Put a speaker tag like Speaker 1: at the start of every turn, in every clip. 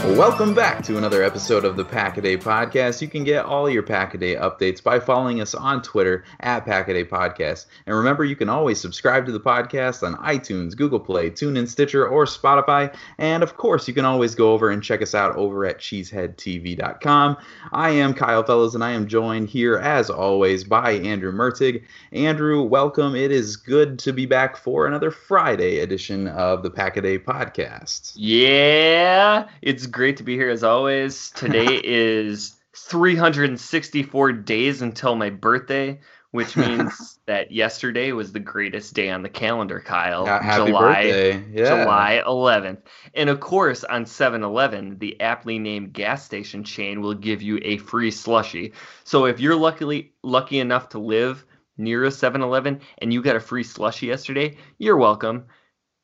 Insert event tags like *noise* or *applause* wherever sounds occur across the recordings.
Speaker 1: Welcome back to another episode of the Packaday Podcast. You can get all your Packaday updates by following us on Twitter at Packaday Podcast. And remember, you can always subscribe to the podcast on iTunes, Google Play, TuneIn, Stitcher, or Spotify. And of course, you can always go over and check us out over at cheeseheadtv.com. I am Kyle Fellows, and I am joined here, as always, by Andrew Mertig. Andrew, welcome. It is good to be back for another Friday edition of the Packaday Podcast.
Speaker 2: Yeah, it's great to be here as always. Today *laughs* is 364 days until my birthday, which *laughs* means that yesterday was the greatest day on the calendar, Kyle.
Speaker 1: Happy
Speaker 2: July,
Speaker 1: birthday. Yeah.
Speaker 2: July 11th. And of course, on 7 Eleven, the aptly named gas station chain will give you a free slushy. So if you're luckily lucky enough to live near a 7 Eleven and you got a free slushy yesterday, you're welcome.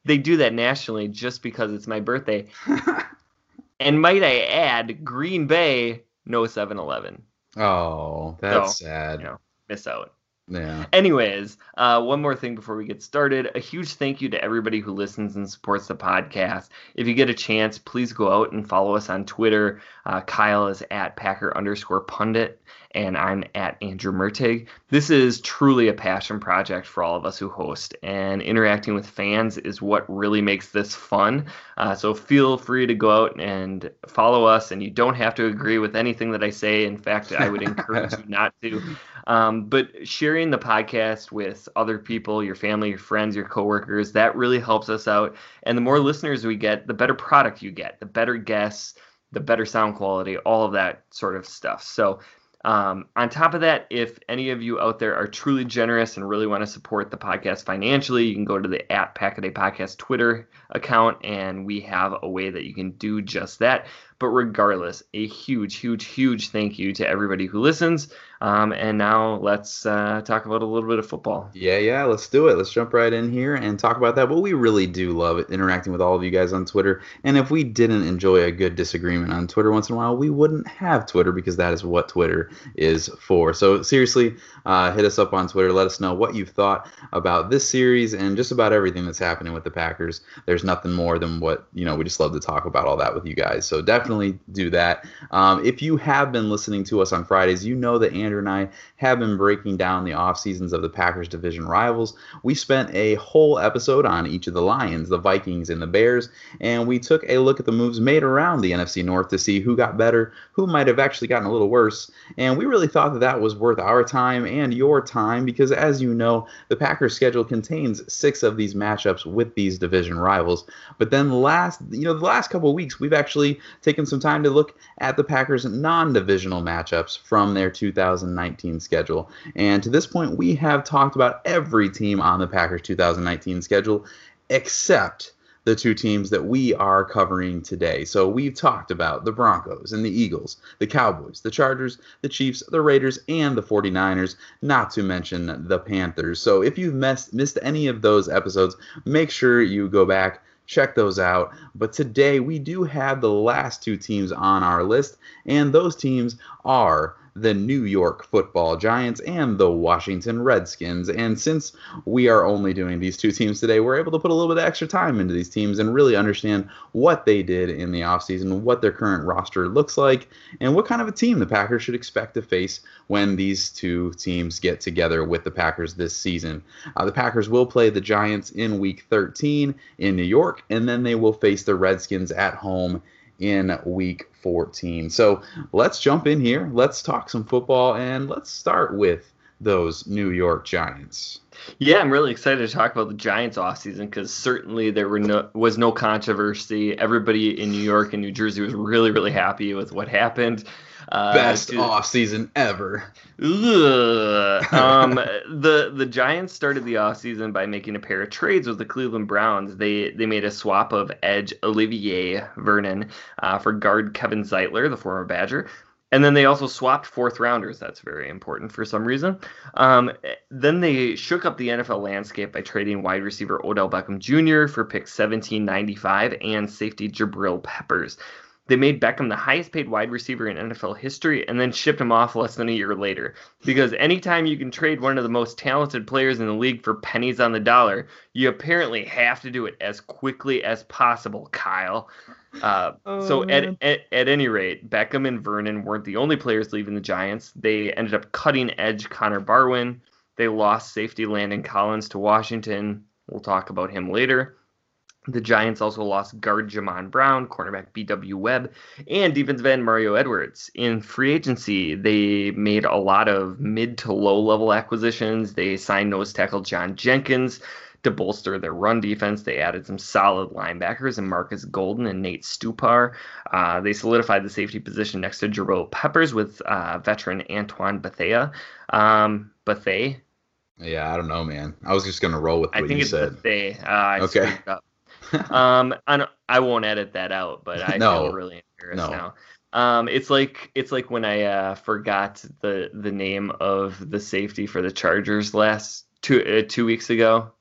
Speaker 2: They do that nationally just because it's my birthday. *laughs* And might I add, Green Bay, no 7 Eleven.
Speaker 1: Oh, that's
Speaker 2: So,
Speaker 1: sad.
Speaker 2: You know, miss out.
Speaker 1: Yeah.
Speaker 2: Anyways, uh, one more thing before we get started. A huge thank you to everybody who listens and supports the podcast. If you get a chance, please go out and follow us on Twitter. Uh, Kyle is at Packer underscore pundit, and I'm at Andrew Mertig. This is truly a passion project for all of us who host, and interacting with fans is what really makes this fun. Uh, so feel free to go out and follow us, and you don't have to agree with anything that I say. In fact, I would encourage you *laughs* not to. Um, but sharing the podcast with other people, your family, your friends, your coworkers, that really helps us out. And the more listeners we get, the better product you get, the better guests, the better sound quality, all of that sort of stuff. So, um, on top of that, if any of you out there are truly generous and really want to support the podcast financially, you can go to the at Packaday Podcast Twitter account, and we have a way that you can do just that. But regardless, a huge, huge, huge thank you to everybody who listens. Um, and now let's uh, talk about a little bit of football.
Speaker 1: Yeah, yeah, let's do it. Let's jump right in here and talk about that. But we really do love it, interacting with all of you guys on Twitter. And if we didn't enjoy a good disagreement on Twitter once in a while, we wouldn't have Twitter because that is what Twitter is for. So seriously, uh, hit us up on Twitter. Let us know what you've thought about this series and just about everything that's happening with the Packers. There's nothing more than what you know. We just love to talk about all that with you guys. So definitely do that. Um, if you have been listening to us on Fridays, you know that Andrew and I have been breaking down the off seasons of the Packers division rivals. We spent a whole episode on each of the Lions, the Vikings, and the Bears, and we took a look at the moves made around the NFC North to see who got better, who might have actually gotten a little worse. And we really thought that that was worth our time and your time because, as you know, the Packers schedule contains six of these matchups with these division rivals. But then last, you know, the last couple weeks, we've actually taken some time to look at the Packers' non-divisional matchups from their 2019 schedule. And to this point, we have talked about every team on the Packers 2019 schedule except the two teams that we are covering today. So we've talked about the Broncos and the Eagles, the Cowboys, the Chargers, the Chiefs, the Raiders, and the 49ers, not to mention the Panthers. So if you've missed, missed any of those episodes, make sure you go back check those out. But today we do have the last two teams on our list, and those teams are the New York football Giants and the Washington Redskins. And since we are only doing these two teams today, we're able to put a little bit of extra time into these teams and really understand what they did in the offseason, what their current roster looks like, and what kind of a team the Packers should expect to face when these two teams get together with the Packers this season. Uh, the Packers will play the Giants in week 13 in New York, and then they will face the Redskins at home in week 14. So let's jump in here. Let's talk some football and let's start with those New York Giants.
Speaker 2: Yeah, I'm really excited to talk about the Giants offseason because certainly there were no, was no controversy. Everybody in New York and New Jersey was really, really happy with what happened.
Speaker 1: Uh, Best to, off season ever. *laughs*
Speaker 2: um, the the Giants started the off season by making a pair of trades with the Cleveland Browns. They they made a swap of edge Olivier Vernon uh, for guard Kevin Zeitler, the former Badger. And then they also swapped fourth rounders. That's very important for some reason. Um, then they shook up the NFL landscape by trading wide receiver Odell Beckham Jr. for pick 1795 and safety Jabril Peppers. They made Beckham the highest paid wide receiver in NFL history and then shipped him off less than a year later. Because anytime you can trade one of the most talented players in the league for pennies on the dollar, you apparently have to do it as quickly as possible, Kyle. Uh, oh, so at, at, at any rate, Beckham and Vernon weren't the only players leaving the Giants. They ended up cutting edge Connor Barwin. They lost safety Landon Collins to Washington. We'll talk about him later. The Giants also lost guard Jamon Brown, cornerback B.W. Webb, and defensive end Mario Edwards. In free agency, they made a lot of mid to low level acquisitions. They signed nose tackle John Jenkins to bolster their run defense. They added some solid linebackers in Marcus Golden and Nate Stupar. Uh, they solidified the safety position next to Jabril Peppers with uh, veteran Antoine Bethea. Um, Bethea.
Speaker 1: Yeah, I don't know, man. I was just gonna roll with what
Speaker 2: I think
Speaker 1: you
Speaker 2: it's
Speaker 1: said.
Speaker 2: Bethea. Uh, okay. *laughs* um, I, I won't edit that out, but I no. feel really embarrassed no. now. Um, it's like it's like when I uh, forgot the the name of the safety for the Chargers last two uh, two weeks ago.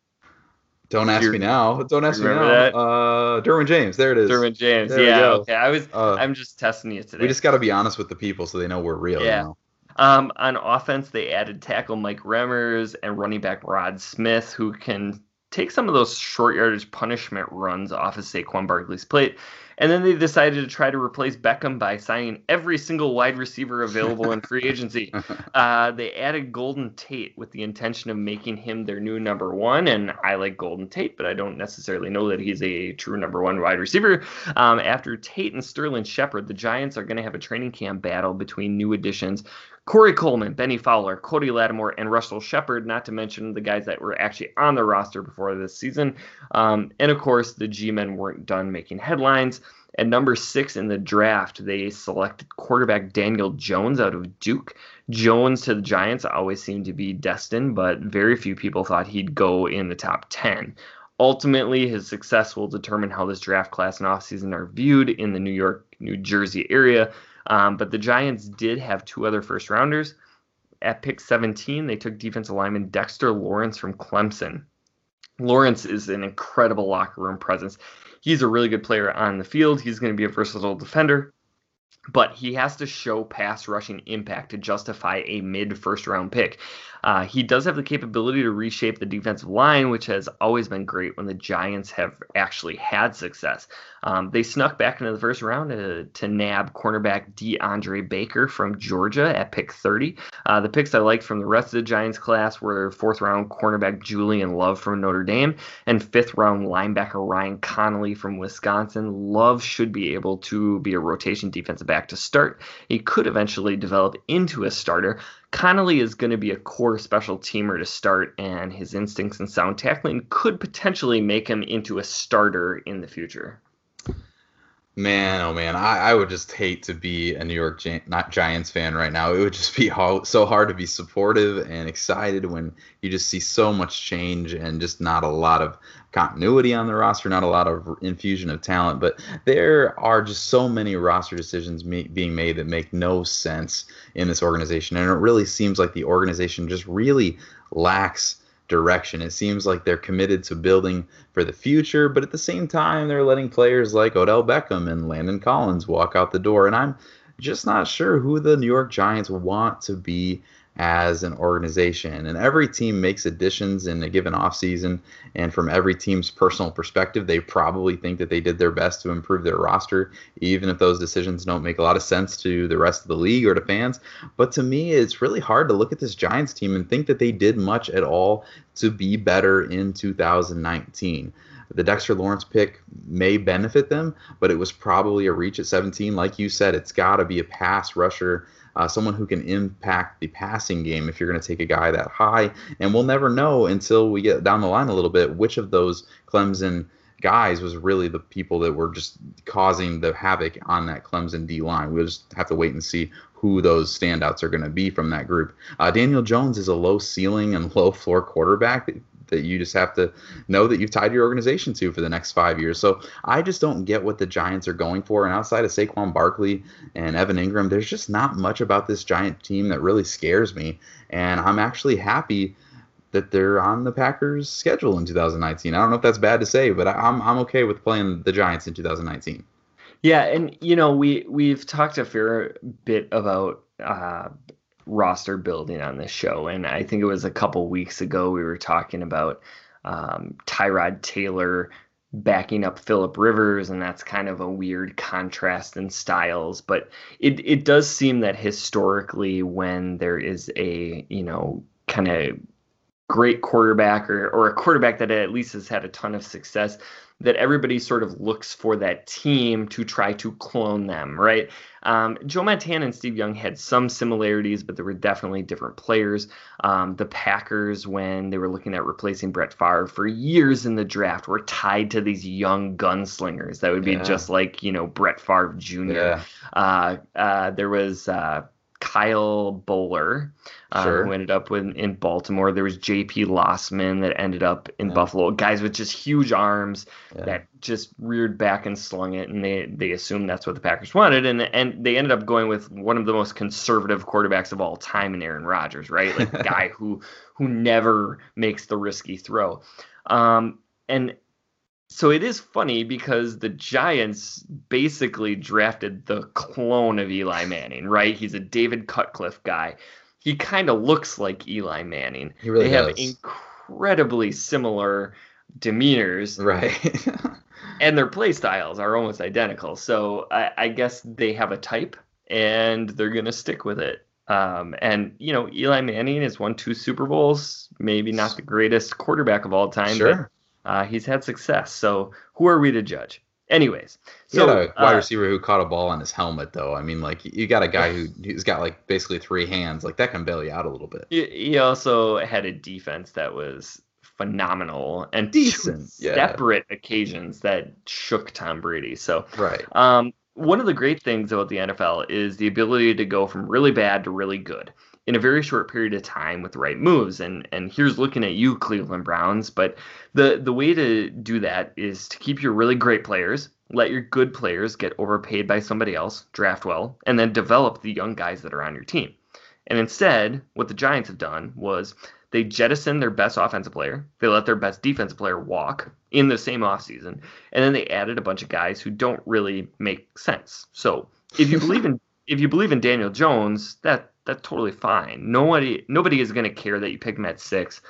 Speaker 1: Don't ask You're, me now. Don't ask me now. That? Uh, Derwin James. There it is.
Speaker 2: Derwin James. There yeah. Okay. I was. Uh, I'm just testing you today.
Speaker 1: We just got to be honest with the people so they know we're real. Yeah. You know?
Speaker 2: Um, on offense, they added tackle Mike Remmers and running back Rod Smith, who can take some of those short yardage punishment runs off of Saquon Barkley's plate. And then they decided to try to replace Beckham by signing every single wide receiver available in free agency. *laughs* Uh, they added Golden Tate with the intention of making him their new number one. And I like Golden Tate, but I don't necessarily know that he's a true number one wide receiver. Um, after Tate and Sterling Shepard, the Giants are going to have a training camp battle between new additions Corey Coleman, Bennie Fowler, Cody Latimer, and Russell Shepard, not to mention the guys that were actually on the roster before this season. Um, and of course, the G men weren't done making headlines. At number six in the draft, they selected quarterback Daniel Jones out of Duke. Jones to the Giants always seemed to be destined, but very few people thought he'd go in the top 10. Ultimately, his success will determine how this draft class and offseason are viewed in the New York, New Jersey area. Um, but the Giants did have two other first rounders. At pick 17, they took defensive lineman Dexter Lawrence from Clemson. Lawrence is an incredible locker room presence. He's a really good player on the field. He's going to be a versatile defender. But he has to show pass rushing impact to justify a mid first round pick. Uh, he does have the capability to reshape the defensive line, which has always been great when the Giants have actually had success. Um, they snuck back into the first round to, to nab cornerback DeAndre Baker from Georgia at pick 30. Uh, the picks I liked from the rest of the Giants class were fourth round cornerback Julian Love from Notre Dame and fifth round linebacker Ryan Connelly from Wisconsin. Love should be able to be a rotation defensive back to start. He could eventually develop into a starter. Connelly is going to be a core special teamer to start, and his instincts and sound tackling could potentially make him into a starter in the future.
Speaker 1: Man, oh man, I, I would just hate to be a New York Gi- not Giants fan right now. It would just be *laughs* ho- so hard to be supportive and excited when you just see so much change and just not a lot of continuity on the roster, not a lot of infusion of talent. But there are just so many roster decisions me- being made that make no sense in this organization, and it really seems like the organization just really lacks direction. It seems like they're committed to building for the future, but at the same time, they're letting players like Odell Beckham and Landon Collins walk out the door. And I'm just not sure who the New York Giants want to be as an organization. And every team makes additions in a given offseason. And from every team's personal perspective, they probably think that they did their best to improve their roster, even if those decisions don't make a lot of sense to the rest of the league or to fans. But to me, it's really hard to look at this Giants team and think that they did much at all to be better in 2019 the Dexter Lawrence pick may benefit them, but it was probably a reach at 17. Like you said, it's got to be a pass rusher uh, someone who can impact the passing game if you're going to take a guy that high. And we'll never know until we get down the line a little bit which of those Clemson guys was really the people that were just causing the havoc on that Clemson D line. We'll just have to wait and see who those standouts are going to be from that group. Uh, Daniel Jones is a low ceiling and *laughs* low floor quarterback that you just have to know that you've tied your organization to for the next five years. So I just don't get what the Giants are going for. And outside of Saquon Barkley and Evan Engram, there's just not much about this Giant team that really scares me. And I'm actually happy that they're on the Packers' schedule in 2019. I don't know if that's bad to say, but I'm I'm okay with playing the Giants in 2019.
Speaker 2: Yeah, and you know we we've talked a fair bit about uh, roster building on this show. And I think it was a couple weeks ago we were talking about um, Tyrod Taylor backing up Philip Rivers, and that's kind of a weird contrast in styles. But it it does seem that historically, when there is a you know kind of great quarterback or, or a quarterback that at least has had a ton of success, that everybody sort of looks for that team to try to clone them, right? Um, Joe Montana and Steve Young had some similarities, but there were definitely different players. Um, the Packers, when they were looking at replacing Brett Favre for years in the draft, were tied to these young gunslingers that would be yeah. just like, you know, Brett Favre Jr. Yeah. Uh, uh, there was. Uh, Kyle Boller, uh, sure. who ended up in, in Baltimore. There was J.P. Losman that ended up in yeah. Buffalo. Guys with just huge arms yeah. that just reared back and slung it, and they they assumed that's what the Packers wanted, and and they ended up going with one of the most conservative quarterbacks of all time in Aaron Rodgers, right? Like a *laughs* guy who who never makes the risky throw. Um, and so it is funny because the Giants basically drafted the clone of Eli Manning, right? He's a David Cutcliffe guy. He kind of looks like Eli Manning.
Speaker 1: He really
Speaker 2: they
Speaker 1: does.
Speaker 2: have incredibly similar demeanors.
Speaker 1: Right. *laughs*
Speaker 2: and their play styles are almost identical. So I, I guess they have a type and they're going to stick with it. Um, and, you know, Eli Manning has won two Super Bowls, maybe not the greatest quarterback of all time,
Speaker 1: sure
Speaker 2: uh, he's had success. So who are we to judge? Anyways,
Speaker 1: so a wide uh, receiver who caught a ball on his helmet, though. I mean, like you got a guy who he's got like basically three hands, like that can bail you out a little bit.
Speaker 2: He also had a defense that was phenomenal and
Speaker 1: decent,
Speaker 2: separate yeah. occasions that shook Tom Brady. So
Speaker 1: right.
Speaker 2: Um, one of the great things about the NFL is the ability to go from really bad to really good in a very short period of time with the right moves. And and here's looking at you, Cleveland Browns. But the the way to do that is to keep your really great players, let your good players get overpaid by somebody else, draft well, and then develop the young guys that are on your team. And instead, what the Giants have done was they jettisoned their best offensive player. They let their best defensive player walk in the same offseason. And then they added a bunch of guys who don't really make sense. So if you believe in *laughs* if you believe in Daniel Jones, that that's totally fine. Nobody nobody is going to care that you pick him at six,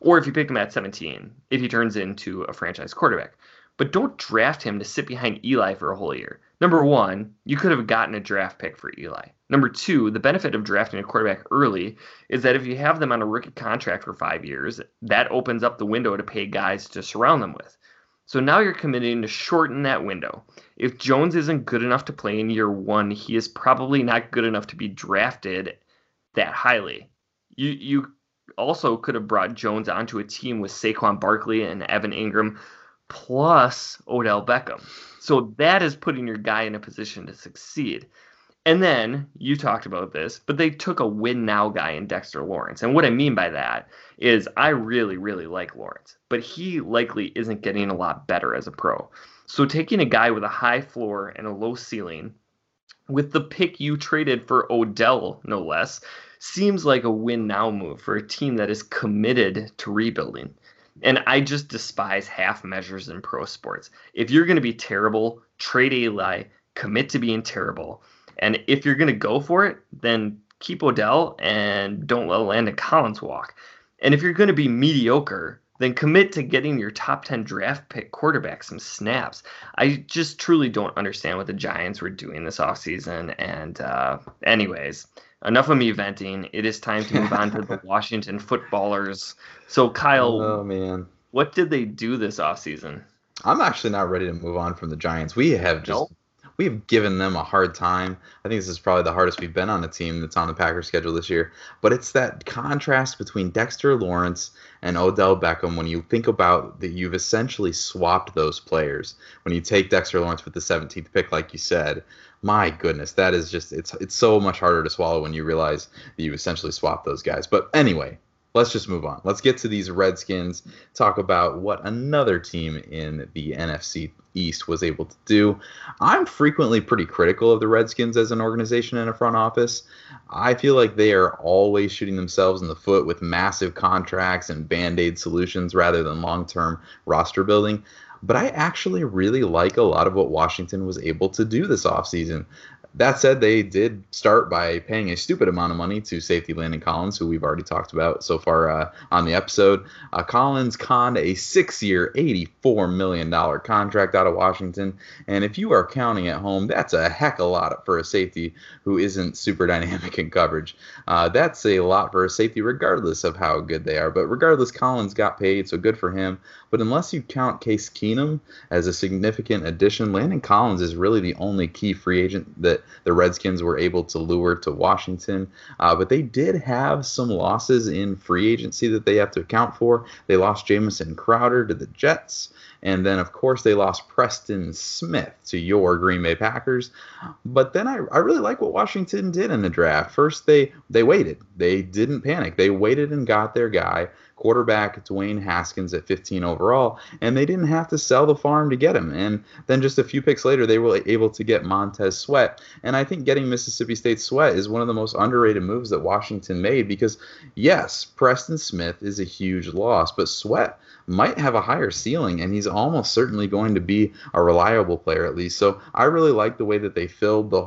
Speaker 2: or if you pick him at 17, if he turns into a franchise quarterback. But don't draft him to sit behind Eli for a whole year. Number one, you could have gotten a draft pick for Eli. Number two, the benefit of drafting a quarterback early is that if you have them on a rookie contract for five years, that opens up the window to pay guys to surround them with. So now you're committing to shorten that window. If Jones isn't good enough to play in year one, he is probably not good enough to be drafted that highly. You you also could have brought Jones onto a team with Saquon Barkley and Evan Engram, plus Odell Beckham. So that is putting your guy in a position to succeed. And then you talked about this, but they took a win now guy in Dexter Lawrence. And what I mean by that is I really, really like Lawrence, but he likely isn't getting a lot better as a pro. So taking a guy with a high floor and a low ceiling with the pick you traded for Odell, no less, seems like a win now move for a team that is committed to rebuilding. And I just despise half measures in pro sports. If you're going to be terrible, trade Eli, commit to being terrible and if you're going to go for it, then keep Odell and don't let Landon Collins walk. And if you're going to be mediocre, then commit to getting your top 10 draft pick quarterback some snaps. I just truly don't understand what the Giants were doing this offseason. And, uh, anyways, enough of me venting. It is time to move on to the *laughs* Washington footballers. So, Kyle,
Speaker 1: oh, man.
Speaker 2: what did they do this offseason?
Speaker 1: I'm actually not ready to move on from the Giants. We have just nope we've given them a hard time. I think this is probably the hardest we've been on a team that's on the Packers schedule this year. But it's that contrast between Dexter Lawrence and Odell Beckham when you think about that you've essentially swapped those players. When you take Dexter Lawrence with the 17th pick, like you said, my goodness, that is just it's it's so much harder to swallow when you realize that you essentially swapped those guys. But anyway, let's just move on. Let's get to these Redskins, talk about what another team in the NFC East was able to do. I'm frequently pretty critical of the Redskins as an organization and a front office. I feel like they are always shooting themselves in the foot with massive contracts and band aid solutions rather than long term roster building but I actually really like a lot of what Washington was able to do this offseason. That said, they did start by paying a stupid amount of money to safety Landon Collins, who we've already talked about so far uh, on the episode. Uh, Collins conned a six year, $84 million contract out of Washington. And if you are counting at home, that's a heck of a lot for a safety who isn't super dynamic in coverage. Uh, that's a lot for a safety, regardless of how good they are. But regardless, Collins got paid, so good for him. But unless you count Case Keenum as a significant addition, Landon Collins is really the only key free agent that the Redskins were able to lure to Washington. Uh, but they did have some losses in free agency that they have to account for. They lost Jamison Crowder to the Jets. And then, of course, they lost Preston Smith to your Green Bay Packers. But then I, I really like what Washington did in the draft. First, they, they waited. They didn't panic. They waited and got their guy quarterback Dwayne Haskins at 15 overall, and they didn't have to sell the farm to get him. And then just a few picks later, they were able to get Montez Sweat. And I think getting Mississippi State Sweat is one of the most underrated moves that Washington made because, yes, Preston Smith is a huge loss, but Sweat might have a higher ceiling, and he's almost certainly going to be a reliable player at least. So I really like the way that they filled the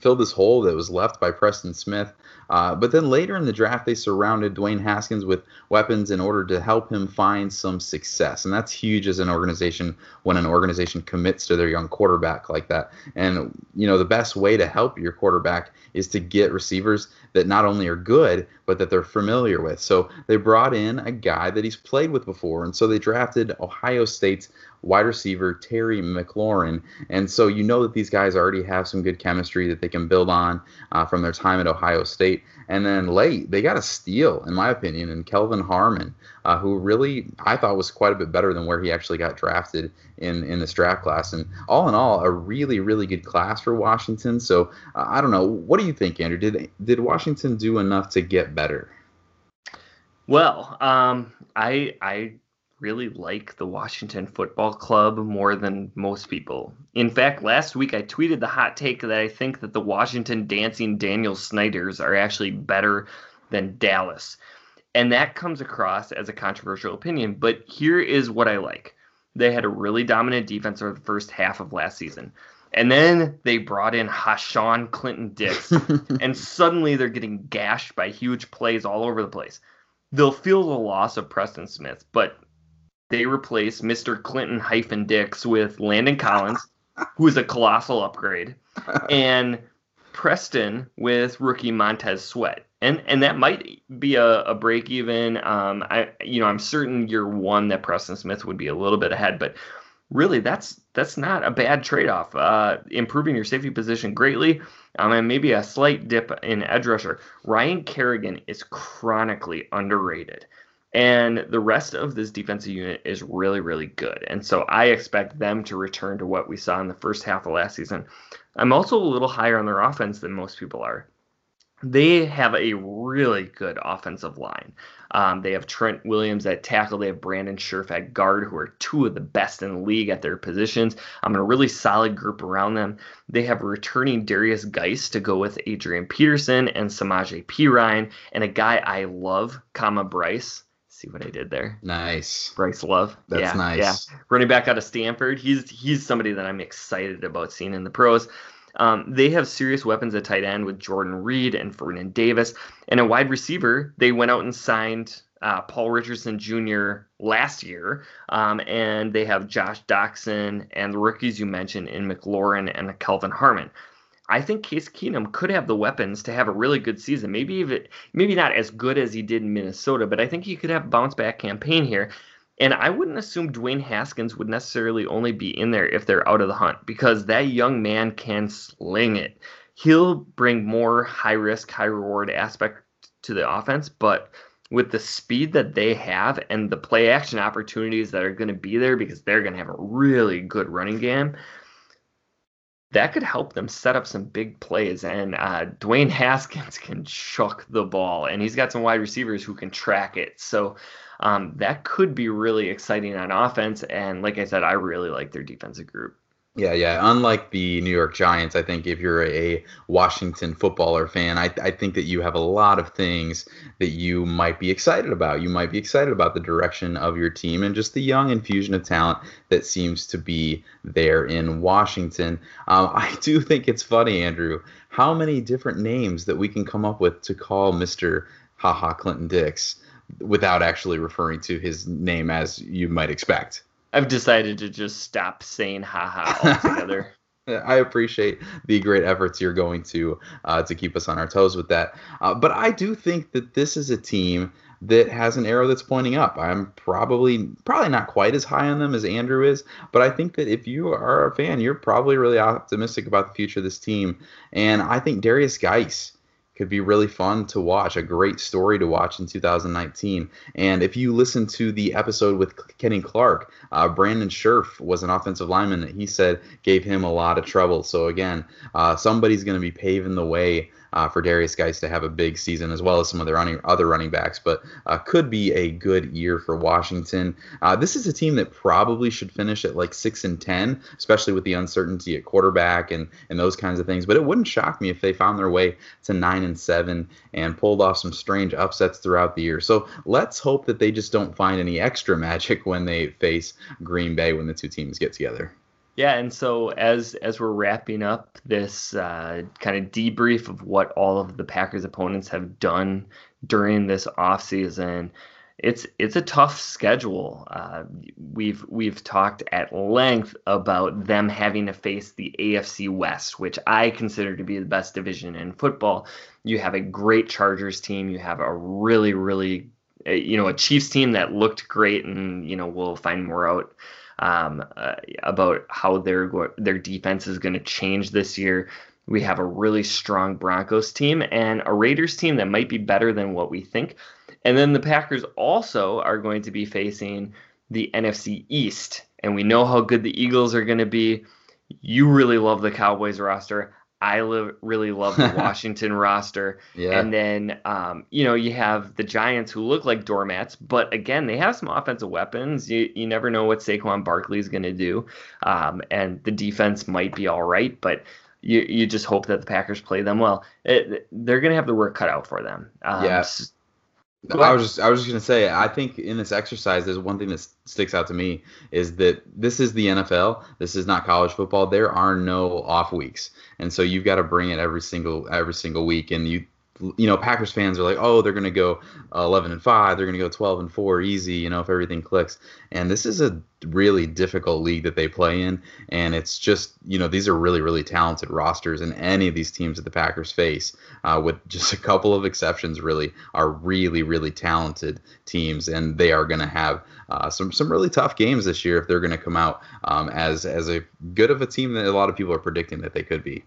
Speaker 1: filled this hole that was left by Preston Smith. Uh, but then later in the draft, they surrounded Dwayne Haskins with weapons in order to help him find some success. And that's huge as an organization when an organization commits to their young quarterback like that. And, you know, the best way to help your quarterback is to get receivers that not only are good, but that they're familiar with. So they brought in a guy that he's played with before. And so they drafted Ohio State's wide receiver Terry McLaurin. And so you know that these guys already have some good chemistry that they can build on uh, from their time at Ohio State. And then late, they got a steal, in my opinion, and Kelvin Harmon, uh, who really I thought was quite a bit better than where he actually got drafted in in this draft class. And all in all, a really really good class for Washington. So uh, I don't know. What do you think, Andrew? Did did Washington do enough to get better?
Speaker 2: Well, um, I I really like the Washington Football Club more than most people. In fact, last week I tweeted the hot take that I think that the Washington dancing Daniel Snyders are actually better than Dallas. And that comes across as a controversial opinion, but here is what I like. They had a really dominant defense over the first half of last season. And then they brought in Hashawn Clinton Dix, *laughs* and suddenly they're getting gashed by huge plays all over the place. They'll feel the loss of Preston Smith, but they replace Mr. Clinton hyphen Dix with Landon Collins, who is a colossal upgrade, *laughs* and Preston with rookie Montez Sweat. And and that might be a, a break even. Um, I you know I'm certain year one that Preston Smith would be a little bit ahead, but really that's that's not a bad trade-off. Uh, improving your safety position greatly, um, and maybe a slight dip in edge rusher. Ryan Kerrigan is chronically underrated, and the rest of this defensive unit is really really good. And so I expect them to return to what we saw in the first half of last season. I'm also a little higher on their offense than most people are they have a really good offensive line. Um, they have Trent Williams at tackle. They have Brandon Scherff at guard, who are two of the best in the league at their positions. I'm um, a really solid group around them. They have returning Darius Guice to go with Adrian Peterson and Samaje Perine, and a guy I love, comma Bryce. See what I did there?
Speaker 1: Nice.
Speaker 2: Bryce Love.
Speaker 1: That's
Speaker 2: yeah,
Speaker 1: nice.
Speaker 2: Yeah. Running back out of Stanford. He's he's somebody that I'm excited about seeing in the pros. Um, they have serious weapons at tight end with Jordan Reed and Vernon Davis. And a wide receiver, they went out and signed uh, Paul Richardson Jr. last year. Um, and they have Josh Doctson and the rookies you mentioned in McLaurin and Kelvin Harmon. I think Case Keenum could have the weapons to have a really good season. Maybe even maybe not as good as he did in Minnesota, but I think he could have a bounce back campaign here. And I wouldn't assume Dwayne Haskins would necessarily only be in there if they're out of the hunt because that young man can sling it. He'll bring more high risk, high reward aspect to the offense, but with the speed that they have and the play action opportunities that are going to be there because they're going to have a really good running game, that could help them set up some big plays. And uh, Dwayne Haskins can chuck the ball, and he's got some wide receivers who can track it. So um, that could be really exciting on offense. And like I said, I really like their defensive group.
Speaker 1: Yeah, yeah. Unlike the New York Giants, I think if you're a Washington footballer fan, I, I think that you have a lot of things that you might be excited about. You might be excited about the direction of your team and just the young infusion of talent that seems to be there in Washington. Um, I do think it's funny, Andrew, how many different names that we can come up with to call Mr. Haha Clinton Dix without actually referring to his name as you might expect.
Speaker 2: I've decided to just stop saying haha *laughs* altogether.
Speaker 1: I appreciate the great efforts you're going to uh, to keep us on our toes with that. Uh, but I do think that this is a team that has an arrow that's pointing up. I'm probably probably not quite as high on them as Andrew is, but I think that if you are a fan, you're probably really optimistic about the future of this team. And I think Darius Guice could be really fun to watch, a great story to watch in 2019. And if you listen to the episode with Kenny Clark, uh, Brandon Scherff was an offensive lineman that he said gave him a lot of trouble. So again, uh, somebody's going to be paving the way uh, for Darius Guice to have a big season, as well as some of the running, other running backs. But uh, could be a good year for Washington. Uh, this is a team that probably should finish at like six and ten, especially with the uncertainty at quarterback and and those kinds of things. But it wouldn't shock me if they found their way to nine and seven and pulled off some strange upsets throughout the year. So let's hope that they just don't find any extra magic when they face Green Bay when the two teams get together.
Speaker 2: Yeah, and so as as we're wrapping up this uh, kind of debrief of what all of the Packers opponents have done during this offseason, it's it's a tough schedule. Uh, we've we've talked at length about them having to face the AFC West, which I consider to be the best division in football. You have a great Chargers team. You have a really really uh, you know a Chiefs team that looked great, and you know we'll find more out um, uh, about how their their defense is going to change this year. We have a really strong Broncos team and a Raiders team that might be better than what we think. And then the Packers also are going to be facing the NFC East. And we know how good the Eagles are going to be. You really love the Cowboys roster. I li- really love the *laughs* Washington roster. Yeah. And then, um, you know, you have the Giants who look like doormats, but again, they have some offensive weapons. You, you never know what Saquon Barkley is going to do. Um, and the defense might be all right, but you, you just hope that the Packers play them well. It, they're going to have the work cut out for them. Um,
Speaker 1: yes I was just I was just gonna say I think in this exercise there's one thing that sticks out to me is that this is the NFL. This is not college football. There are no off weeks, and so you've got to bring it every single every single week. And you you know, Packers fans are like, oh, they're going to go 11 and 5, they're going to go 12 and 4 easy, you know, if everything clicks. And this is a really difficult league that they play in. And it's just, you know, these are really, really talented rosters. And any of these teams that the Packers face, uh, with just a couple of exceptions, really are really, really talented teams. And they are going to have uh, some, some really tough games this year if they're going to come out um, as, as a good of a team that a lot of people are predicting that they could be.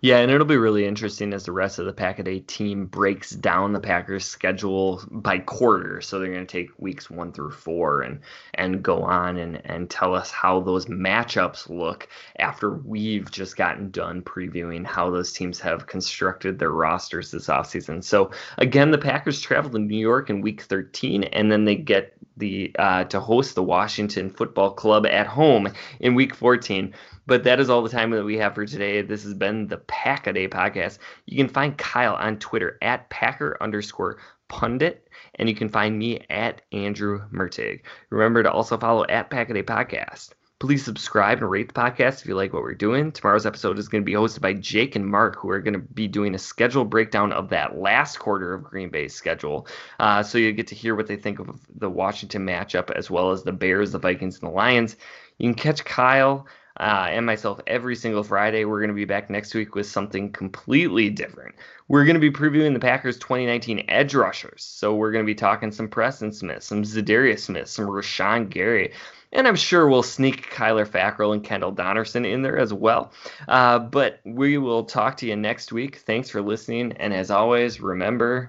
Speaker 2: Yeah, and it'll be really interesting as the rest of the Pack a Day team breaks down the Packers' schedule by quarter. So they're going to take weeks one through four and and go on and and tell us how those matchups look after we've just gotten done previewing how those teams have constructed their rosters this offseason. So again, the Packers travel to New York in Week 13, and then they get the uh, to host the Washington Football Club at home in Week 14. But that is all the time that we have for today. This has been the Pack a Day podcast. You can find Kyle on Twitter at Packer underscore pundit, and you can find me at Andrew Mertig. Remember to also follow at Pack a Day podcast. Please subscribe and rate the podcast if you like what we're doing. Tomorrow's episode is going to be hosted by Jake and Mark, who are going to be doing a schedule breakdown of that last quarter of Green Bay's schedule. Uh, so you get to hear what they think of the Washington matchup, as well as the Bears, the Vikings, and the Lions. You can catch Kyle uh, and myself every single Friday. We're going to be back next week with something completely different. We're going to be previewing the Packers 2019 edge rushers. So we're going to be talking some Preston Smith, some Za'Darius Smith, some Rashan Gary. And I'm sure we'll sneak Kyler Fackrell and Kendall Donnerson in there as well. Uh, but we will talk to you next week. Thanks for listening. And as always, remember.